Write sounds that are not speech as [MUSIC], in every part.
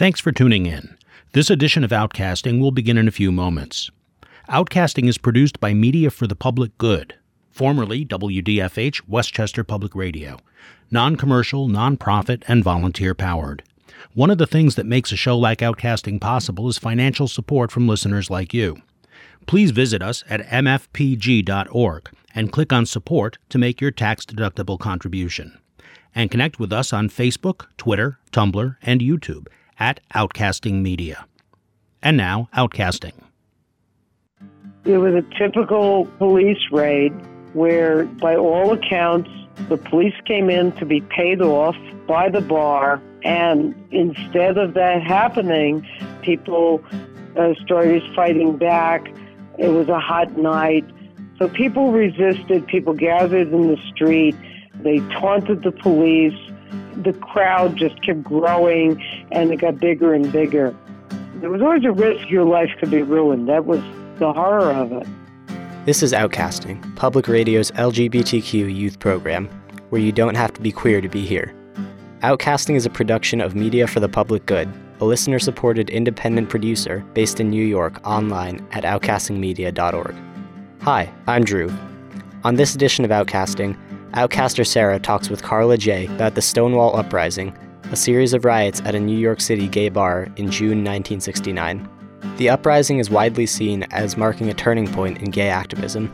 Thanks for tuning in. This edition of Outcasting will begin in a few moments. Outcasting is produced by Media for the Public Good, formerly WDFH Westchester Public Radio, non commercial, non profit, and volunteer powered. One of the things that makes a show like Outcasting possible is financial support from listeners like you. Please visit us at mfpg.org and click on Support to make your tax deductible contribution. And connect with us on Facebook, Twitter, Tumblr, and YouTube at Outcasting Media. And now, Outcasting. It was a typical police raid where, by all accounts, the police came in to be paid off by the bar, and instead of that happening, people uh, started fighting back. It was a hot night. So people resisted, people gathered in the street, they taunted the police the crowd just kept growing and it got bigger and bigger. There was always a risk your life could be ruined. That was the horror of it. This is Outcasting, Public Radio's LGBTQ youth program, where you don't have to be queer to be here. Outcasting is a production of Media for the Public Good, a listener supported independent producer based in New York online at outcastingmedia.org. Hi, I'm Dhruv. On this edition of Outcasting, Outcaster Sarah talks with Karla Jay about the Stonewall Uprising, a series of riots at a New York City gay bar in June 1969. The uprising is widely seen as marking a turning point in gay activism.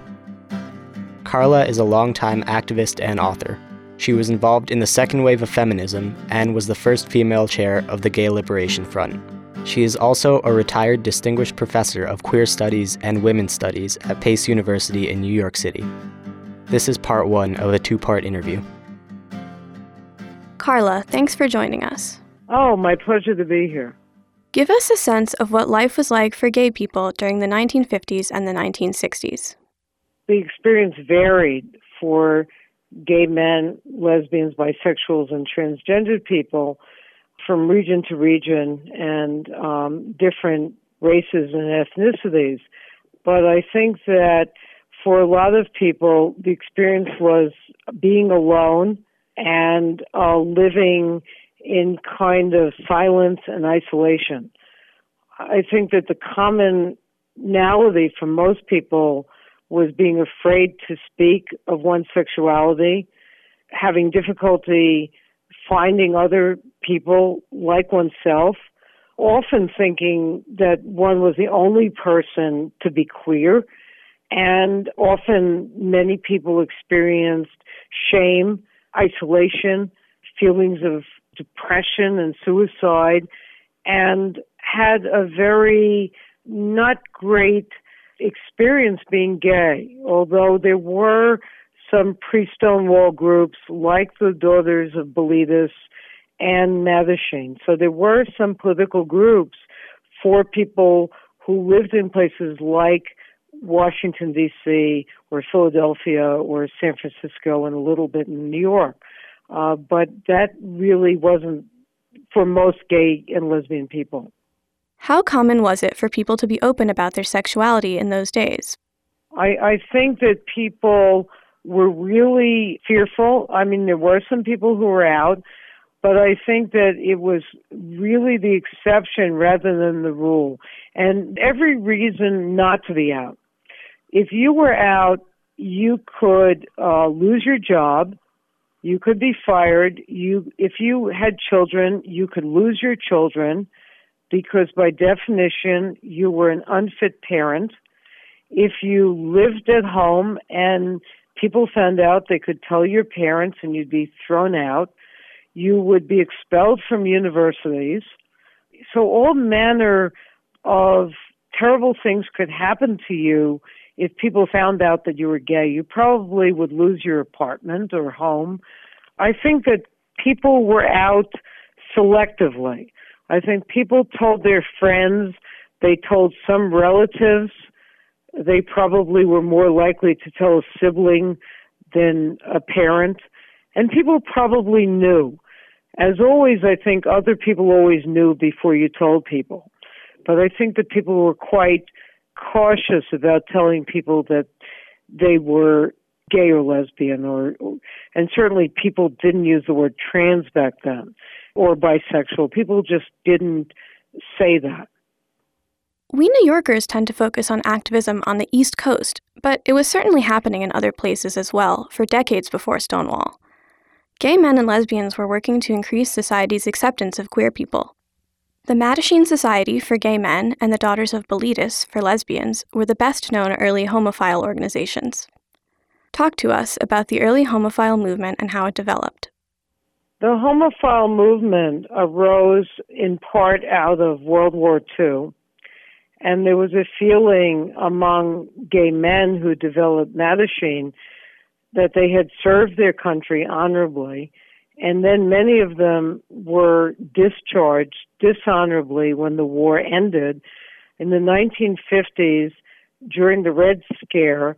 Karla is a longtime activist and author. She was involved in the second wave of feminism and was the first female chair of the Gay Liberation Front. She is also a retired distinguished professor of queer studies and women's studies at Pace University in New York City. This is part one of a two part interview. Karla, thanks for joining us. Oh, my pleasure to be here. Give us a sense of what life was like for gay people during the 1950s and the 1960s. The experience varied for gay men, lesbians, bisexuals, and transgendered people from region to region and um, different races and ethnicities. But I think that for a lot of people, the experience was being alone and uh, living in kind of silence and isolation. I think that the commonality for most people was being afraid to speak of one's sexuality, having difficulty finding other people like oneself, often thinking that one was the only person to be queer and often many people experienced shame, isolation, feelings of depression and suicide, and had a very not great experience being gay, although there were some pre-Stonewall groups like the Daughters of Bilitis and Mattachine. So there were some political groups for people who lived in places like Washington, D.C., or Philadelphia, or San Francisco, and a little bit in New York. Uh, but that really wasn't for most gay and lesbian people. How common was it for people to be open about their sexuality in those days? I, I think that people were really fearful. I mean, there were some people who were out, but I think that it was really the exception rather than the rule. And every reason not to be out if you were out, you could uh, lose your job. You could be fired. You, if you had children, you could lose your children because by definition you were an unfit parent. If you lived at home and people found out they could tell your parents and you'd be thrown out, you would be expelled from universities. So all manner of terrible things could happen to you if people found out that you were gay, you probably would lose your apartment or home. I think that people were out selectively. I think people told their friends, they told some relatives, they probably were more likely to tell a sibling than a parent, and people probably knew. As always, I think other people always knew before you told people. But I think that people were quite cautious about telling people that they were gay or lesbian or and certainly people didn't use the word trans back then or bisexual. People just didn't say that. We New Yorkers tend to focus on activism on the East Coast, but it was certainly happening in other places as well for decades before Stonewall. Gay men and lesbians were working to increase society's acceptance of queer people. The Mattachine Society for Gay Men and the Daughters of Bilitis for lesbians were the best known early homophile organizations. Talk to us about the early homophile movement and how it developed. The homophile movement arose in part out of World War II and there was a feeling among gay men who developed Mattachine that they had served their country honorably, and then many of them were discharged dishonorably when the war ended. In the 1950s, during the Red Scare,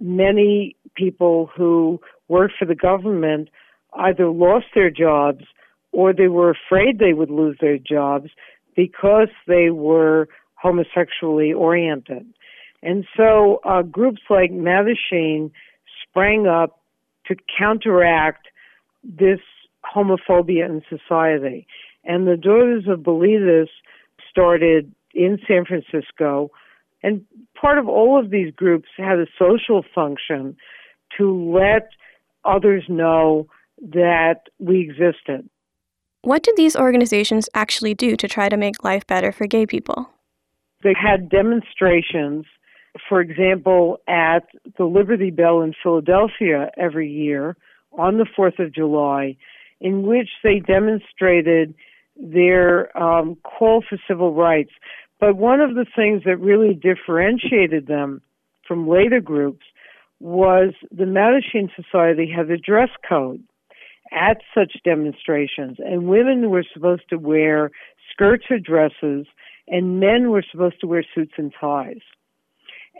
many people who worked for the government either lost their jobs or they were afraid they would lose their jobs because they were homosexually oriented. And so uh, groups like Mattachine sprang up to counteract this homophobia in society. And the Daughters of Bilitis started in San Francisco. And part of all of these groups had a social function to let others know that we existed. What did these organizations actually do to try to make life better for gay people? They had demonstrations, for example, at the Liberty Bell in Philadelphia every year on the 4th of July, in which they demonstrated their um, call for civil rights. But one of the things that really differentiated them from later groups was the Mattachine Society had a dress code at such demonstrations, and women were supposed to wear skirts or dresses and men were supposed to wear suits and ties.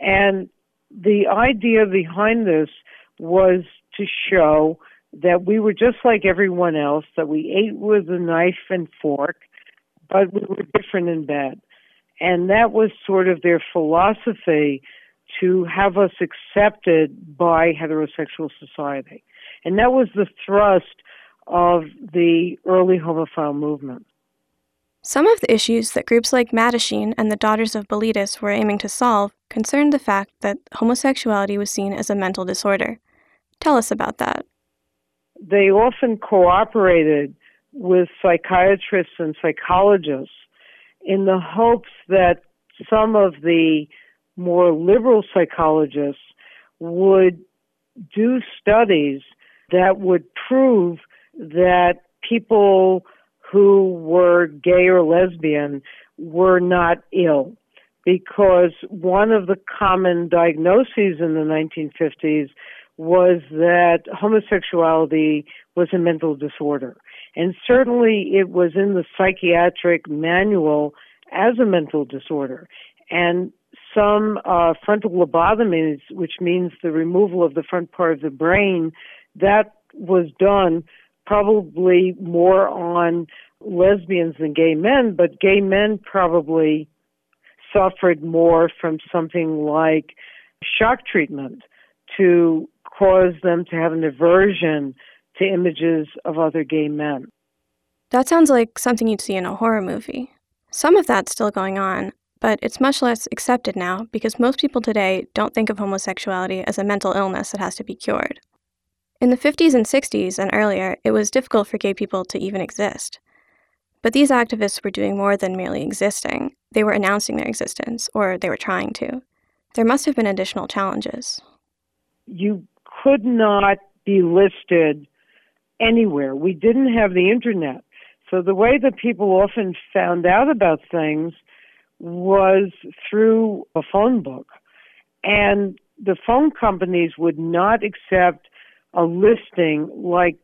And the idea behind this was to show that we were just like everyone else, that we ate with a knife and fork, but we were different in bed. And that was sort of their philosophy to have us accepted by heterosexual society. And that was the thrust of the early homophile movement. Some of the issues that groups like Mattachine and the Daughters of Bilitis were aiming to solve concerned the fact that homosexuality was seen as a mental disorder. Tell us about that. They often cooperated with psychiatrists and psychologists in the hopes that some of the more liberal psychologists would do studies that would prove that people who were gay or lesbian were not ill because one of the common diagnoses in the 1950s was that homosexuality was a mental disorder. And certainly it was in the psychiatric manual as a mental disorder. And some uh, frontal lobotomies, which means the removal of the front part of the brain, that was done probably more on lesbians than gay men, but gay men probably suffered more from something like shock treatment to cause them to have an aversion to images of other gay men. That sounds like something you'd see in a horror movie. Some of that's still going on, but it's much less accepted now because most people today don't think of homosexuality as a mental illness that has to be cured. In the 50s and 60s and earlier, it was difficult for gay people to even exist. But these activists were doing more than merely existing. They were announcing their existence, or they were trying to. There must have been additional challenges. You could not be listed anywhere. We didn't have the internet. So the way that people often found out about things was through a phone book. And the phone companies would not accept a listing like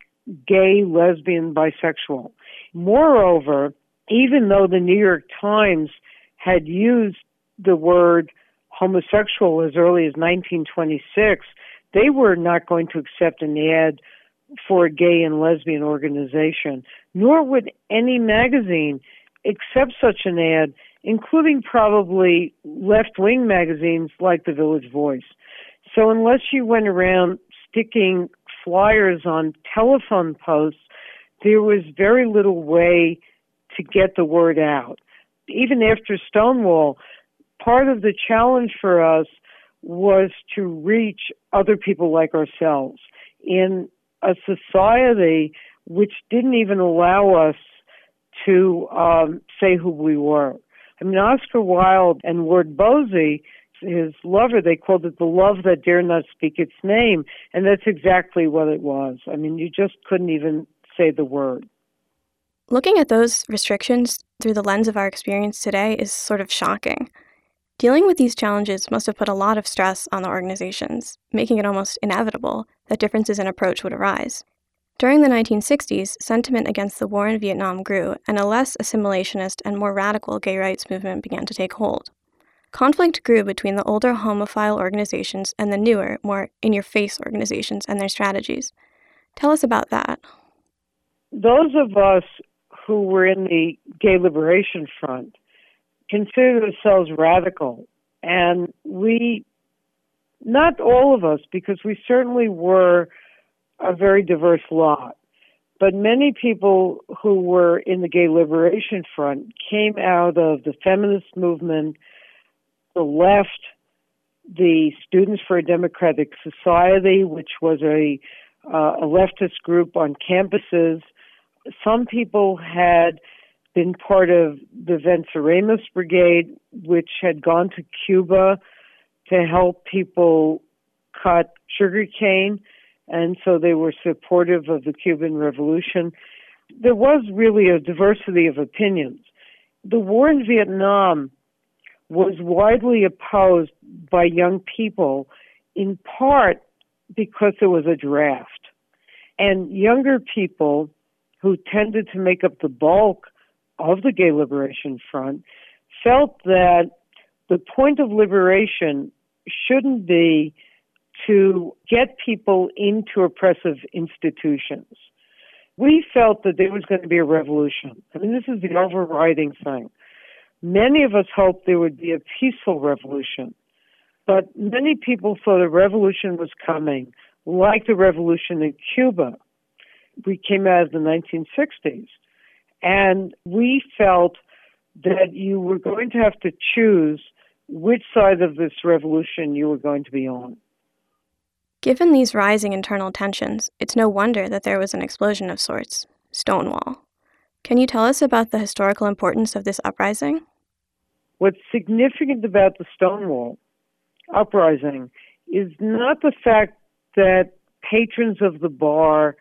gay, lesbian, bisexual. Moreover, even though the New York Times had used the word homosexual as early as 1926, they were not going to accept an ad for a gay and lesbian organization, nor would any magazine accept such an ad, including probably left wing magazines like the Village Voice. So, unless you went around sticking flyers on telephone posts there was very little way to get the word out. Even after Stonewall, part of the challenge for us was to reach other people like ourselves in a society which didn't even allow us to um, say who we were. I mean, Oscar Wilde and Lord Bosie, his lover, they called it the love that dare not speak its name, and that's exactly what it was. I mean, you just couldn't even say the word. Looking at those restrictions through the lens of our experience today is sort of shocking. Dealing with these challenges must have put a lot of stress on the organizations, making it almost inevitable that differences in approach would arise. During the 1960s, sentiment against the war in Vietnam grew, and a less assimilationist and more radical gay rights movement began to take hold. Conflict grew between the older homophile organizations and the newer, more in your face organizations and their strategies. Tell us about that. Those of us who were in the Gay Liberation Front considered ourselves radical, and we, not all of us, because we certainly were a very diverse lot. But many people who were in the Gay Liberation Front came out of the feminist movement, the left, the Students for a Democratic Society, which was a, uh, a leftist group on campuses. Some people had been part of the Venceremos Brigade, which had gone to Cuba to help people cut sugarcane and so they were supportive of the Cuban Revolution. There was really a diversity of opinions. The war in Vietnam was widely opposed by young people, in part because there was a draft. And younger people who tended to make up the bulk of the Gay Liberation Front felt that the point of liberation shouldn't be to get people into oppressive institutions. We felt that there was going to be a revolution. I mean, this is the overriding thing. Many of us hoped there would be a peaceful revolution, but many people thought a revolution was coming, like the revolution in Cuba. We came out of the 1960s, and we felt that you were going to have to choose which side of this revolution you were going to be on. Given these rising internal tensions, it's no wonder that there was an explosion of sorts Stonewall. Can you tell us about the historical importance of this uprising? What's significant about the Stonewall uprising is not the fact that patrons of the bar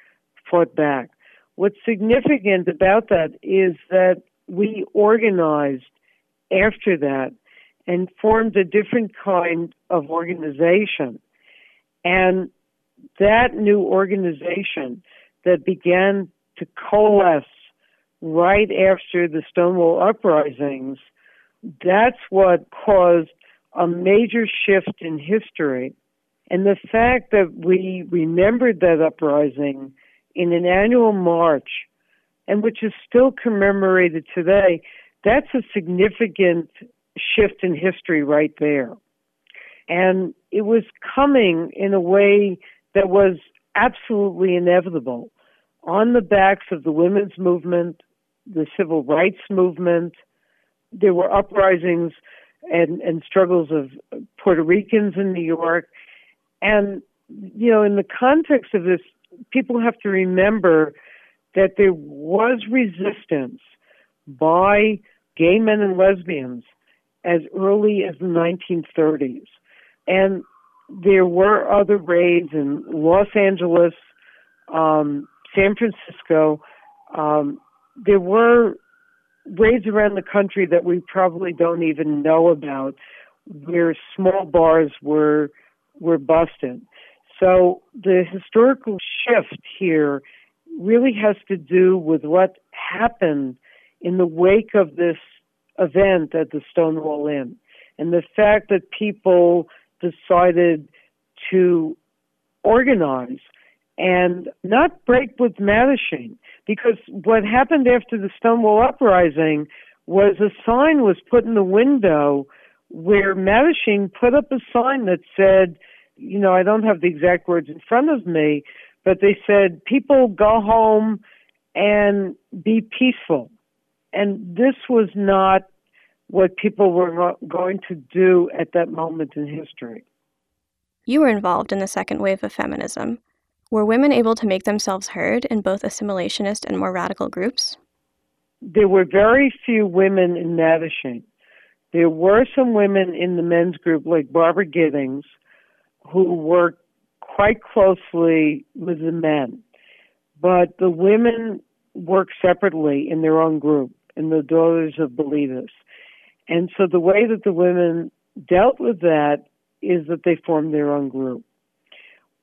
fought back. What's significant about that is that we organized after that and formed a different kind of organization and that new organization that began to coalesce right after the Stonewall uprisings, that's what caused a major shift in history. And the fact that we remembered that uprising in an annual march, and which is still commemorated today, that's a significant shift in history right there. And it was coming in a way that was absolutely inevitable on the backs of the women's movement, the civil rights movement. There were uprisings and, and struggles of Puerto Ricans in New York. And, you know, in the context of this, people have to remember that there was resistance by gay men and lesbians as early as the 1930s. And there were other raids in Los Angeles, um, San Francisco. Um, there were raids around the country that we probably don't even know about, where small bars were were busted. So the historical shift here really has to do with what happened in the wake of this event at the Stonewall Inn, and the fact that people decided to organize and not break with Mattachine. Because what happened after the Stonewall Uprising was a sign was put in the window where Mattachine put up a sign that said, you know, I don't have the exact words in front of me, but they said, people go home and be peaceful. And this was not what people were going to do at that moment in history. You were involved in the second wave of feminism. Were women able to make themselves heard in both assimilationist and more radical groups? There were very few women in Mattachine. There were some women in the men's group, like Barbara Gittings, who worked quite closely with the men. But the women worked separately in their own group, in the Daughters of Bilitis. And so the way that the women dealt with that is that they formed their own group.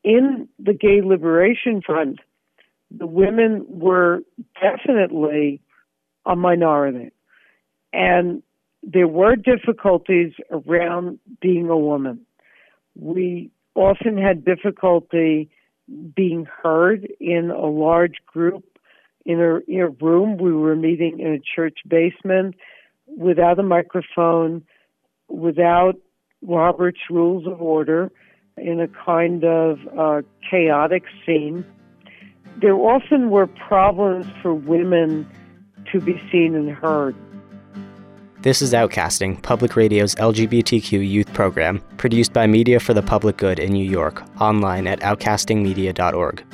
In the Gay Liberation Front, the women were definitely a minority. And there were difficulties around being a woman. We often had difficulty being heard in a large group in a, in a room. We were meeting in a church basement without a microphone, without Robert's Rules of Order, in a kind of uh, chaotic scene. There often were problems for women to be seen and heard. This is Outcasting, Public Radio's LGBTQ youth program, produced by Media for the Public Good in New York, online at outcastingmedia.org.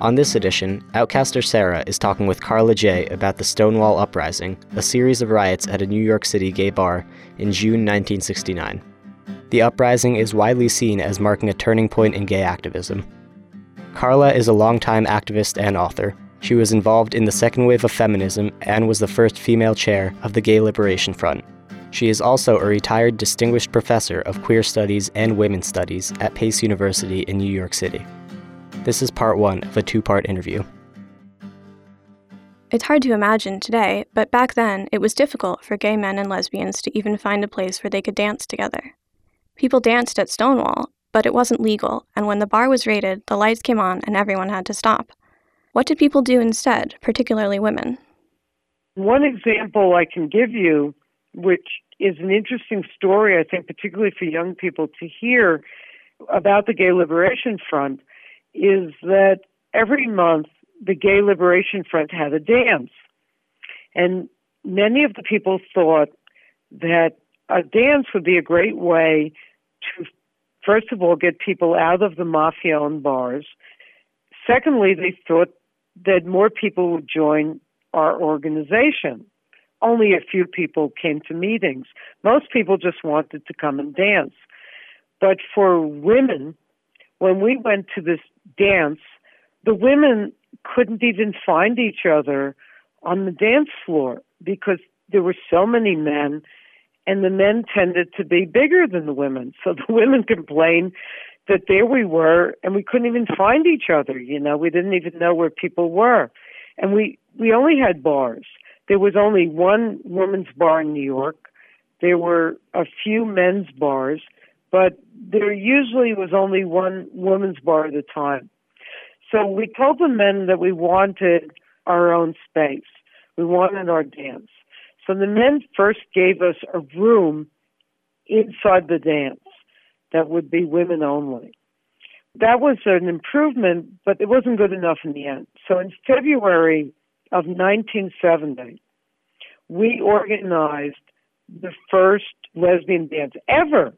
On this edition, Outcaster Sarah is talking with Karla Jay about the Stonewall Uprising, a series of riots at a New York City gay bar in June 1969. The uprising is widely seen as marking a turning point in gay activism. Karla is a longtime activist and author, she was involved in the second wave of feminism and was the first female chair of the Gay Liberation Front. She is also a retired distinguished professor of queer studies and women's studies at Pace University in New York City. This is part one of a two part interview. It's hard to imagine today, but back then it was difficult for gay men and lesbians to even find a place where they could dance together. People danced at Stonewall, but it wasn't legal, and when the bar was raided, the lights came on and everyone had to stop. What did people do instead, particularly women? One example I can give you, which is an interesting story, I think, particularly for young people to hear about the Gay Liberation Front, is that every month the Gay Liberation Front had a dance. And many of the people thought that a dance would be a great way to, first of all, get people out of the mafia owned bars. Secondly, they thought that more people would join our organization. Only a few people came to meetings. Most people just wanted to come and dance. But for women, when we went to this dance, the women couldn't even find each other on the dance floor because there were so many men and the men tended to be bigger than the women. So the [LAUGHS] women complained that there we were and we couldn't even find each other you know? We didn't even know where people were. And we we only had bars. There was only one women's bar in new york. There were a few men's bars but there usually was only one women's bar at a time. So we told the men that we wanted our own space. We wanted our dance. So the men first gave us a room inside the dance that would be women only. That was an improvement, but it wasn't good enough in the end. So in February of 1970, we organized the first lesbian dance ever.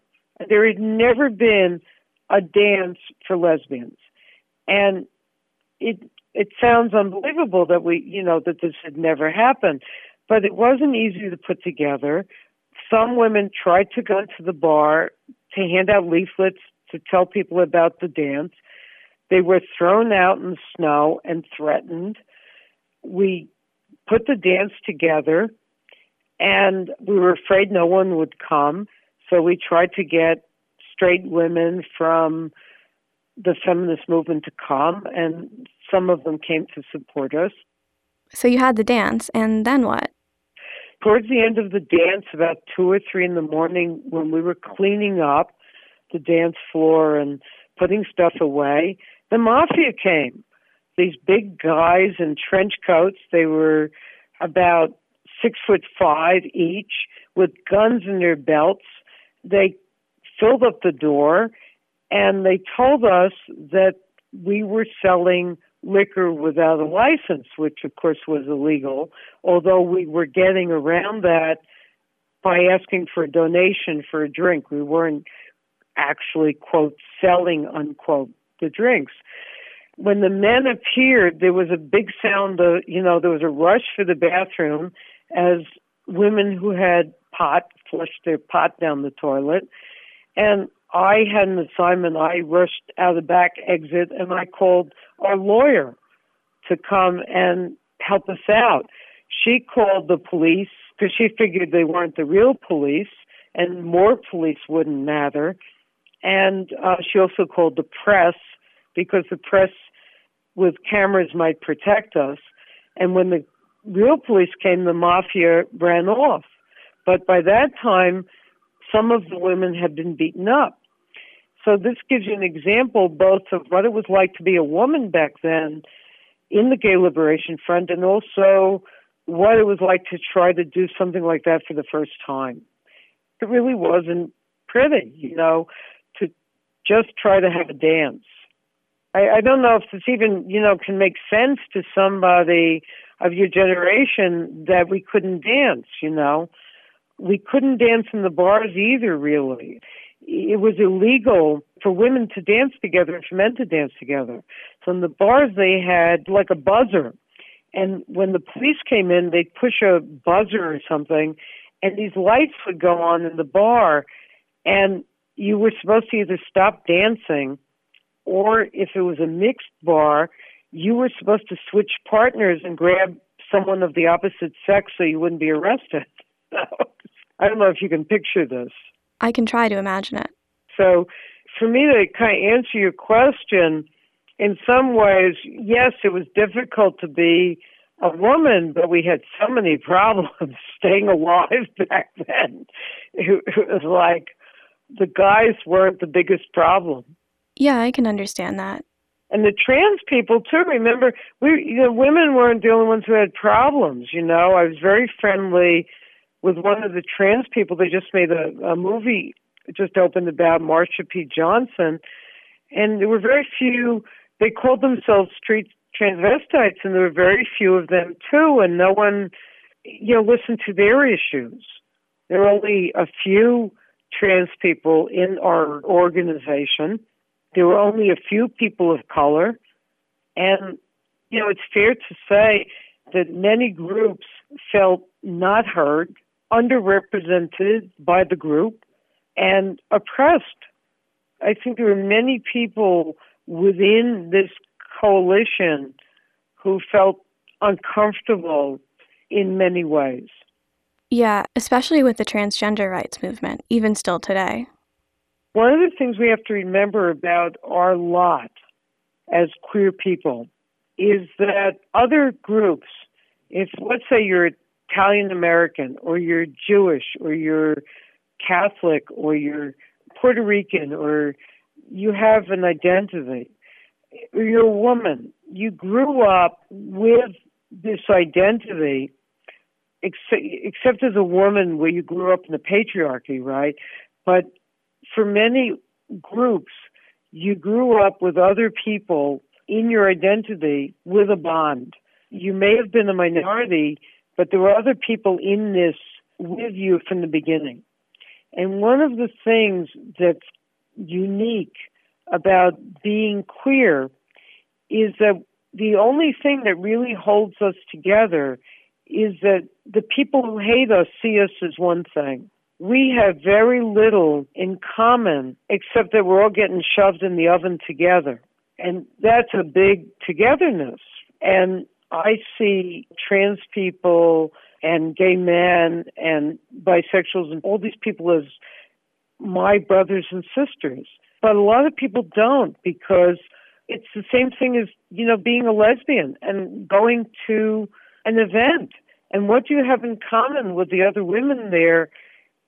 There had never been a dance for lesbians. And it it sounds unbelievable that we, you know, that this had never happened, but it wasn't easy to put together. Some women tried to go to the bar to hand out leaflets to tell people about the dance. They were thrown out in the snow and threatened. We put the dance together and we were afraid no one would come. So we tried to get straight women from the feminist movement to come, and some of them came to support us. So you had the dance, and then what? Towards the end of the dance, about two or three in the morning, when we were cleaning up the dance floor and putting stuff away, the mafia came. These big guys in trench coats, they were about six foot five each with guns in their belts. They filled up the door and they told us that we were selling liquor without a license, which of course was illegal, although we were getting around that by asking for a donation for a drink. We weren't actually, quote, selling, unquote, the drinks. When the men appeared, there was a big sound of, you know, there was a rush for the bathroom as women who had pot flushed their pot down the toilet. And I had an assignment. I rushed out the back exit and I called our lawyer to come and help us out. She called the police because she figured they weren't the real police and more police wouldn't matter. And uh, she also called the press because the press with cameras might protect us. And when the real police came, the mafia ran off. But by that time, some of the women had been beaten up. So this gives you an example both of what it was like to be a woman back then in the Gay Liberation Front and also what it was like to try to do something like that for the first time. It really wasn't pretty, you know, to just try to have a dance. I, I don't know if this even, you know, can make sense to somebody of your generation that we couldn't dance, you know. We couldn't dance in the bars either, really it was illegal for women to dance together and for men to dance together. So in the bars they had like a buzzer. And when the police came in, they'd push a buzzer or something, and these lights would go on in the bar, and you were supposed to either stop dancing, or if it was a mixed bar, you were supposed to switch partners and grab someone of the opposite sex so you wouldn't be arrested. [LAUGHS] I don't know if you can picture this. I can try to imagine it. So, for me to kind of answer your question, in some ways, yes, it was difficult to be a woman, but we had so many [LAUGHS] problems staying alive [LAUGHS] back then. It, it was like the guys weren't the biggest problem. Yeah, I can understand that. And the trans people too. Remember, we you know women weren't the only ones who had problems. You know, I was very friendly with one of the trans people. They just made a, a movie just opened about Marsha P. Johnson, and there were very few. They called themselves street transvestites, and there were very few of them too, and no one, you know, listened to their issues. There were only a few trans people in our organization. There were only a few people of color, and you know, it's fair to say that many groups felt not heard underrepresented by the group and oppressed. I think there were many people within this coalition who felt uncomfortable in many ways. Yeah, especially with the transgender rights movement, even still today. One of the things we have to remember about our lot as queer people is that other groups, if let's say you're Italian American or you're Jewish or you're Catholic or you're Puerto Rican or you have an identity you're a woman, you grew up with this identity except, except as a woman where you grew up in the patriarchy, right? But for many groups, you grew up with other people in your identity with a bond. You may have been a minority, but there were other people in this with you from the beginning. And one of the things that's unique about being queer is that the only thing that really holds us together is that the people who hate us see us as one thing. We have very little in common except that we're all getting shoved in the oven together. And that's a big togetherness. And I see trans people and gay men and bisexuals and all these people as my brothers and sisters. But a lot of people don't because it's the same thing as, you know, being a lesbian and going to an event. And what do you have in common with the other women there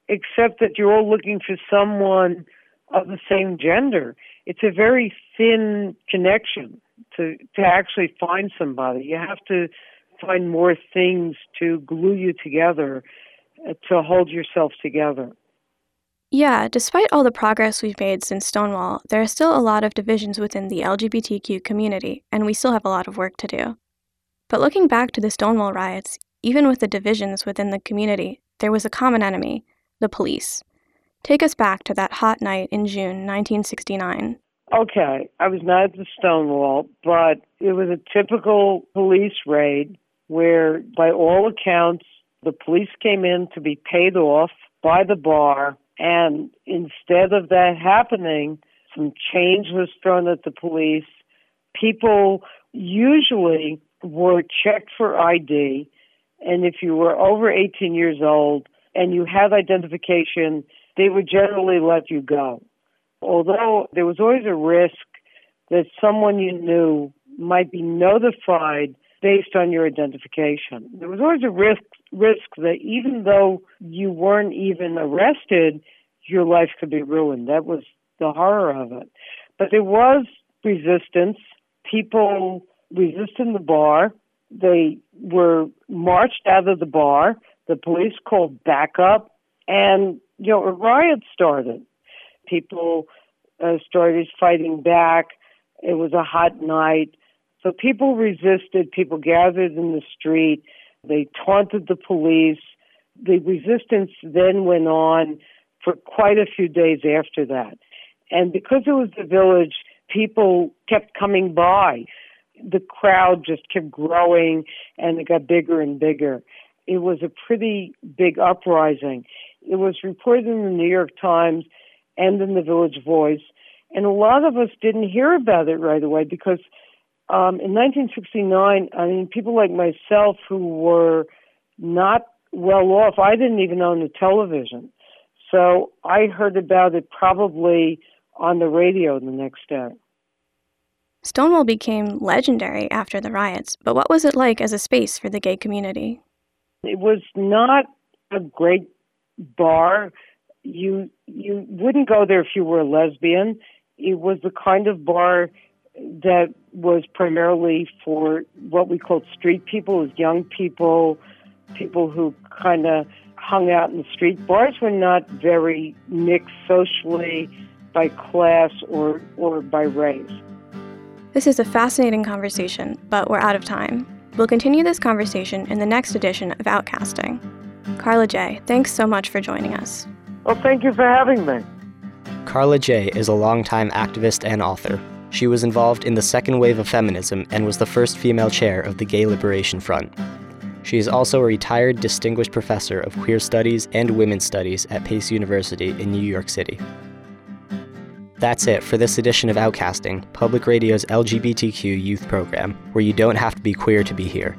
except that you're all looking for someone of the same gender? It's a very thin connection to to actually find somebody. You have to find more things to glue you together, uh, to hold yourself together. Yeah, despite all the progress we've made since Stonewall, there are still a lot of divisions within the LGBTQ community, and we still have a lot of work to do. But looking back to the Stonewall riots, even with the divisions within the community, there was a common enemy the police. Take us back to that hot night in June 1969. Okay, I was not at the Stonewall, but it was a typical police raid where, by all accounts, the police came in to be paid off by the bar and instead of that happening, some change was thrown at the police. People usually were checked for ID, and if you were over 18 years old and you had identification, they would generally let you go. Although there was always a risk that someone you knew might be notified based on your identification. There was always a risk risk that even though you weren't even arrested, your life could be ruined. That was the horror of it. But there was resistance. People resisted the bar. They were marched out of the bar. The police called backup, and you know a riot started. People uh, started fighting back. It was a hot night. So people resisted, people gathered in the street, they taunted the police. The resistance then went on for quite a few days after that. And because it was the village, people kept coming by. The crowd just kept growing and it got bigger and bigger. It was a pretty big uprising. It was reported in the New York Times and in the Village Voice. And a lot of us didn't hear about it right away because um, in 1969, I mean, people like myself who were not well off, I didn't even own a television. So I heard about it probably on the radio the next day. Stonewall became legendary after the riots, but what was it like as a space for the gay community? It was not a great bar. You you wouldn't go there if you were a lesbian. It was the kind of bar that was primarily for what we called street people, as young people, people who kind of hung out in the street. Bars were not very mixed socially by class or, or by race. This is a fascinating conversation, but we're out of time. We'll continue this conversation in the next edition of Outcasting. Karla Jay, thanks so much for joining us. Well, thank you for having me. Karla Jay is a longtime activist and author. She was involved in the second wave of feminism and was the first female chair of the Gay Liberation Front. She is also a retired distinguished professor of queer studies and women's studies at Pace University in New York City. That's it for this edition of Outcasting, Public Radio's LGBTQ youth program, where you don't have to be queer to be here.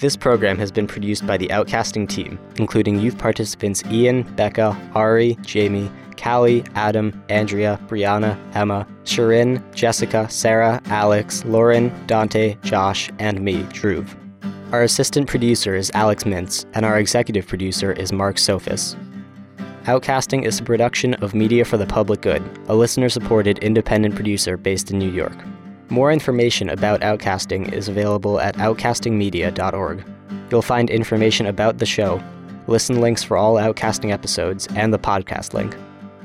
This program has been produced by the Outcasting team, including youth participants Ian, Becca, Ari, Jamie, Callie, Adam, Andrea, Brianna, Emma, Shirin, Jessica, Sarah, Alex, Lauren, Dante, Josh, and me, Dhruv. Our assistant producer is Alex Mintz, and our executive producer is Mark Sophos. Outcasting is a production of Media for the Public Good, a listener supported independent producer based in New York. More information about Outcasting is available at outcastingmedia.org. You'll find information about the show, listen links for all Outcasting episodes, and the podcast link.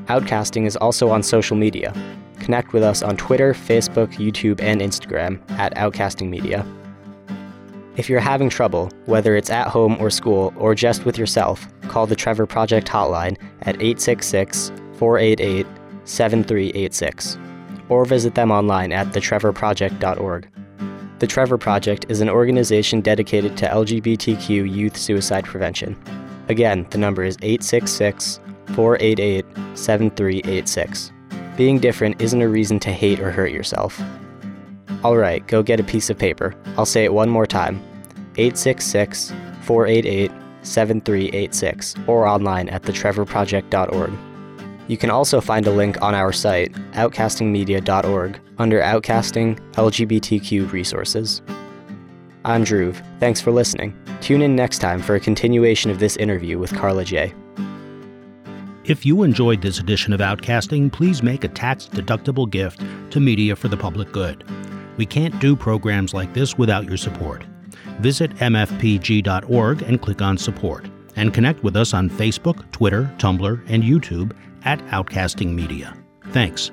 Outcasting is also on social media. Connect with us on Twitter, Facebook, YouTube, and Instagram at Outcasting Media. If you're having trouble, whether it's at home or school or just with yourself, call the Trevor Project hotline at 866 488 7386 or visit them online at thetrevorproject.org. The Trevor Project is an organization dedicated to LGBTQ youth suicide prevention. Again, the number is 866 488 7386. Being different isn't a reason to hate or hurt yourself. Alright, go get a piece of paper. I'll say it one more time 866 488 7386 or online at thetrevorproject.org. You can also find a link on our site, outcastingmedia.org, under Outcasting LGBTQ Resources. I'm Dhruv. Thanks for listening. Tune in next time for a continuation of this interview with Karla Jay. If you enjoyed this edition of Outcasting, please make a tax deductible gift to Media for the Public Good. We can't do programs like this without your support. Visit mfpg.org and click on support. And connect with us on Facebook, Twitter, Tumblr, and YouTube at Outcasting Media. Thanks.